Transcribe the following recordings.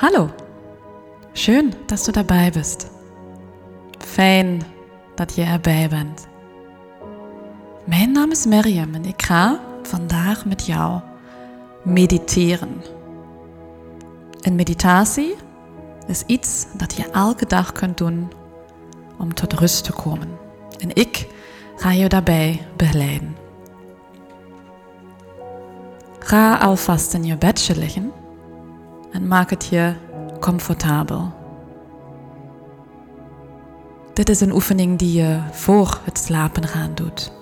Hallo, schön, dass du dabei bist. Fijn dat je erbij bent. Mijn naam is Miriam en ik ga vandaag met jou mediteren. Een meditatie is iets dat je elke dag kunt doen om tot rust te komen. En ik ga je daarbij begeleiden. Ga alvast in je bedje liggen en maak het je comfortabel. Dit is een oefening die je voor het slapen gaan doet.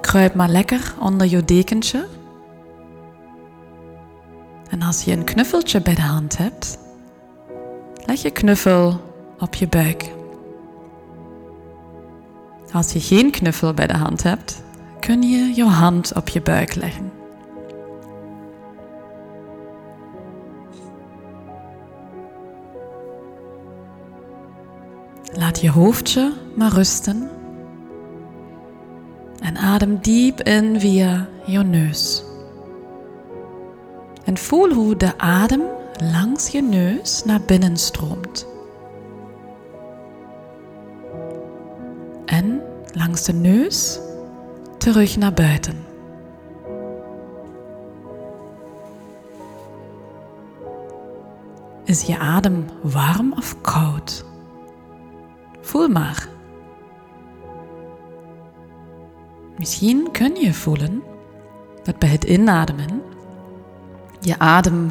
Kruip maar lekker onder je dekentje. En als je een knuffeltje bij de hand hebt, leg je knuffel op je buik. Als je geen knuffel bij de hand hebt, kun je je hand op je buik leggen. Laat je hoofdje maar rusten en adem diep in via je neus. En voel hoe de adem langs je neus naar binnen stroomt. En langs de neus terug naar buiten. Is je adem warm of koud? Voel maar. Misschien kun je voelen dat bij het inademen je adem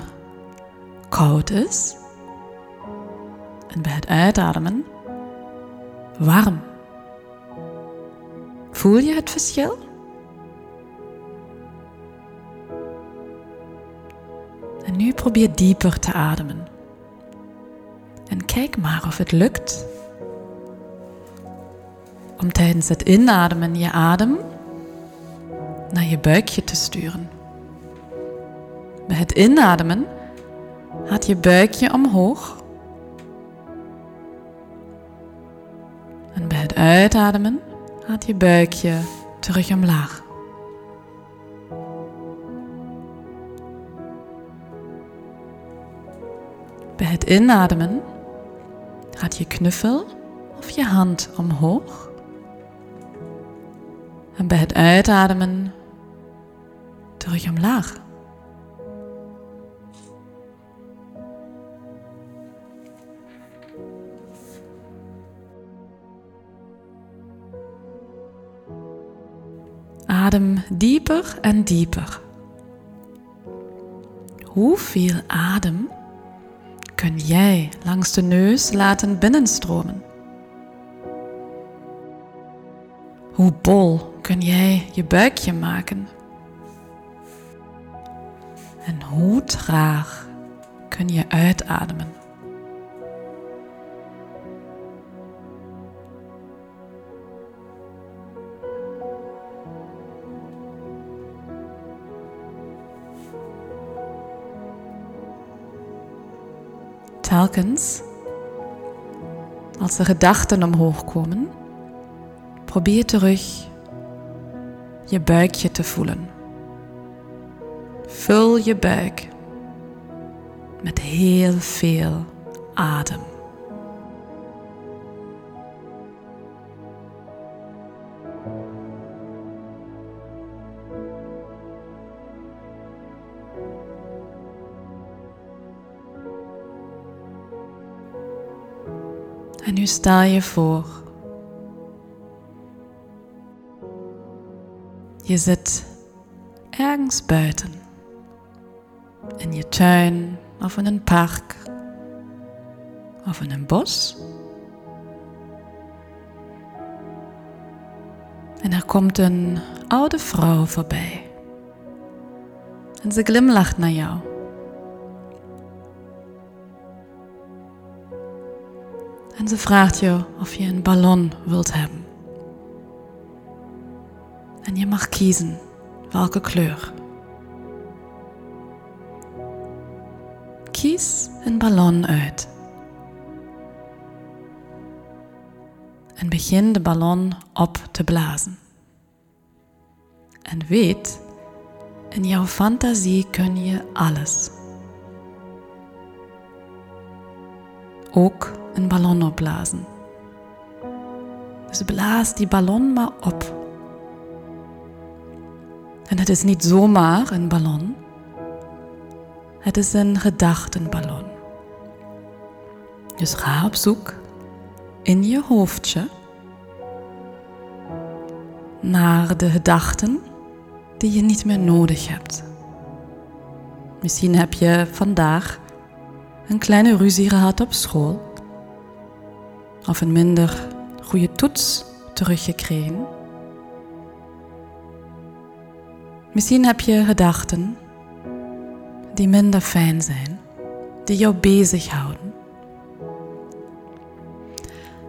koud is en bij het uitademen warm. Voel je het verschil? En nu probeer dieper te ademen. En kijk maar of het lukt om tijdens het inademen je adem naar je buikje te sturen. Bij het inademen gaat je buikje omhoog. En bij het uitademen gaat je buikje terug omlaag. Bij het inademen gaat je knuffel of je hand omhoog. En bij het uitademen terug omlaag. Adem dieper en dieper. Hoeveel adem kun jij langs de neus laten binnenstromen? Hoe bol kun jij je buikje maken? En hoe traag kun je uitademen? Telkens als de gedachten omhoog komen, probeer terug je buikje te voelen. Vul je buik met heel veel adem. En nu stel je voor. Je zit ergens buiten. In je tuin of in een park of in een bos. En er komt een oude vrouw voorbij. En ze glimlacht naar jou. En ze vraagt je of je een ballon wilt hebben. En je mag kiezen welke kleur. Kies een ballon uit. En begin de ballon op te blazen. En weet In jouw fantasie kun je alles. Ook een ballon opblazen. Dus blaas die ballon maar op. En het is niet zomaar een ballon. Het is een gedachtenballon. Dus ga op zoek in je hoofdje naar de gedachten die je niet meer nodig hebt. Misschien heb je vandaag een kleine ruzie gehad op school of een minder goede toets teruggekregen. Misschien heb je gedachten die minder fijn zijn, die jou bezighouden.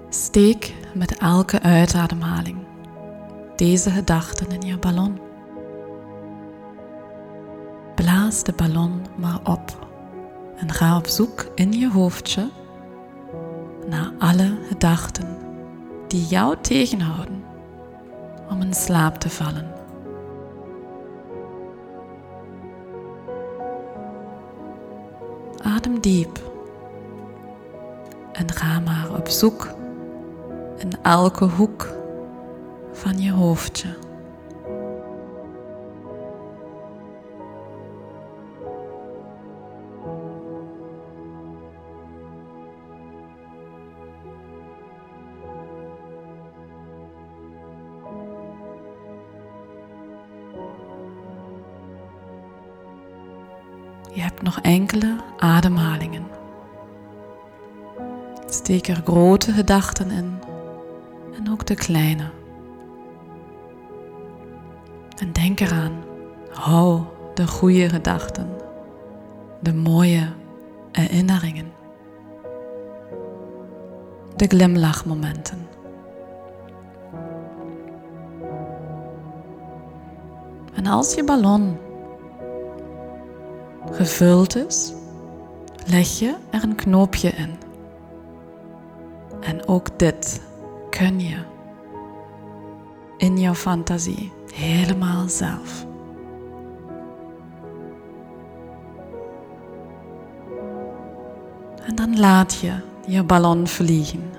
Steek met elke uitademhaling deze gedachten in je ballon. Blaas de ballon maar op en ga op zoek in je hoofdje naar alle gedachten die jou tegenhouden om in slaap te vallen. Adem diep en ga maar op zoek in elke hoek van je hoofdje. Je hebt nog enkele ademhalingen. Steek er grote gedachten in en ook de kleine. En denk eraan, hou de goede gedachten, de mooie herinneringen, de glimlachmomenten. En als je ballon gevuld is, leg je er een knoopje in. En ook dit kun je in jouw fantasie helemaal zelf. En dan laat je je ballon vliegen.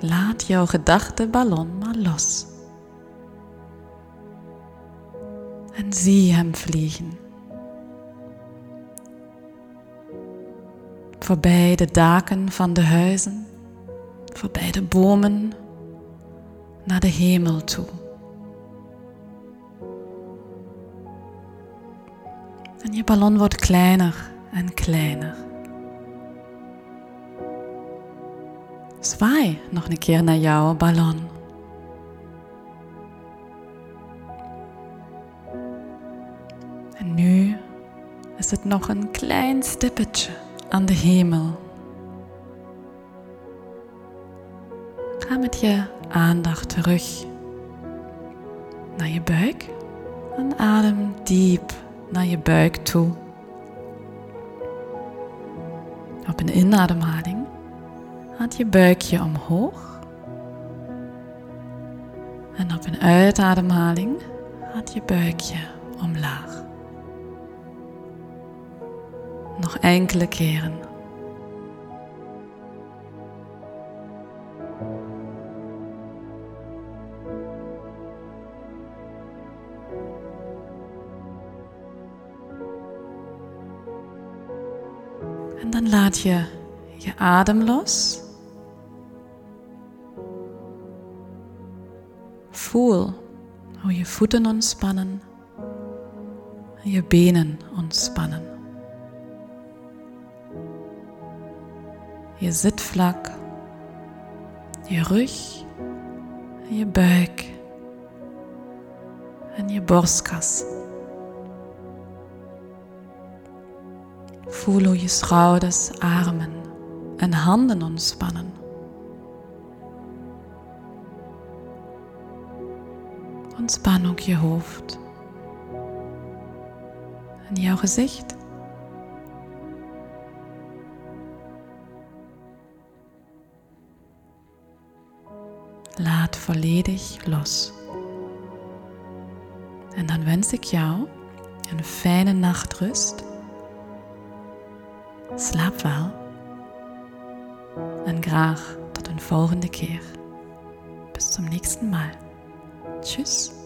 Laat jouw gedachtenballon maar los. Zie hem vliegen. Voorbij de daken van de huizen, voorbij de bomen, naar de hemel toe. En je ballon wordt kleiner en kleiner. Zwaai nog een keer naar jouw ballon. Het nog een klein stippetje aan de hemel. Ga met je aandacht terug naar je buik en adem diep naar je buik toe. Op een inademhaling gaat je buikje omhoog. En op een uitademhaling gaat je buikje omlaag. Nog enkele keren. En dan laat je je adem los. Voel hoe je voeten ontspannen en je benen ontspannen. Je zitvlak, je rug, je buik en je borstkas. Voel je schouders, armen en handen ontspannen. Ontspan ook je hoofd en jouw gezicht. Laat volledig los. En dan wens ik jou een fijne nachtrust. Slaap wel. En graag tot een volgende keer. Bis zum nächsten Mal. Tschüss.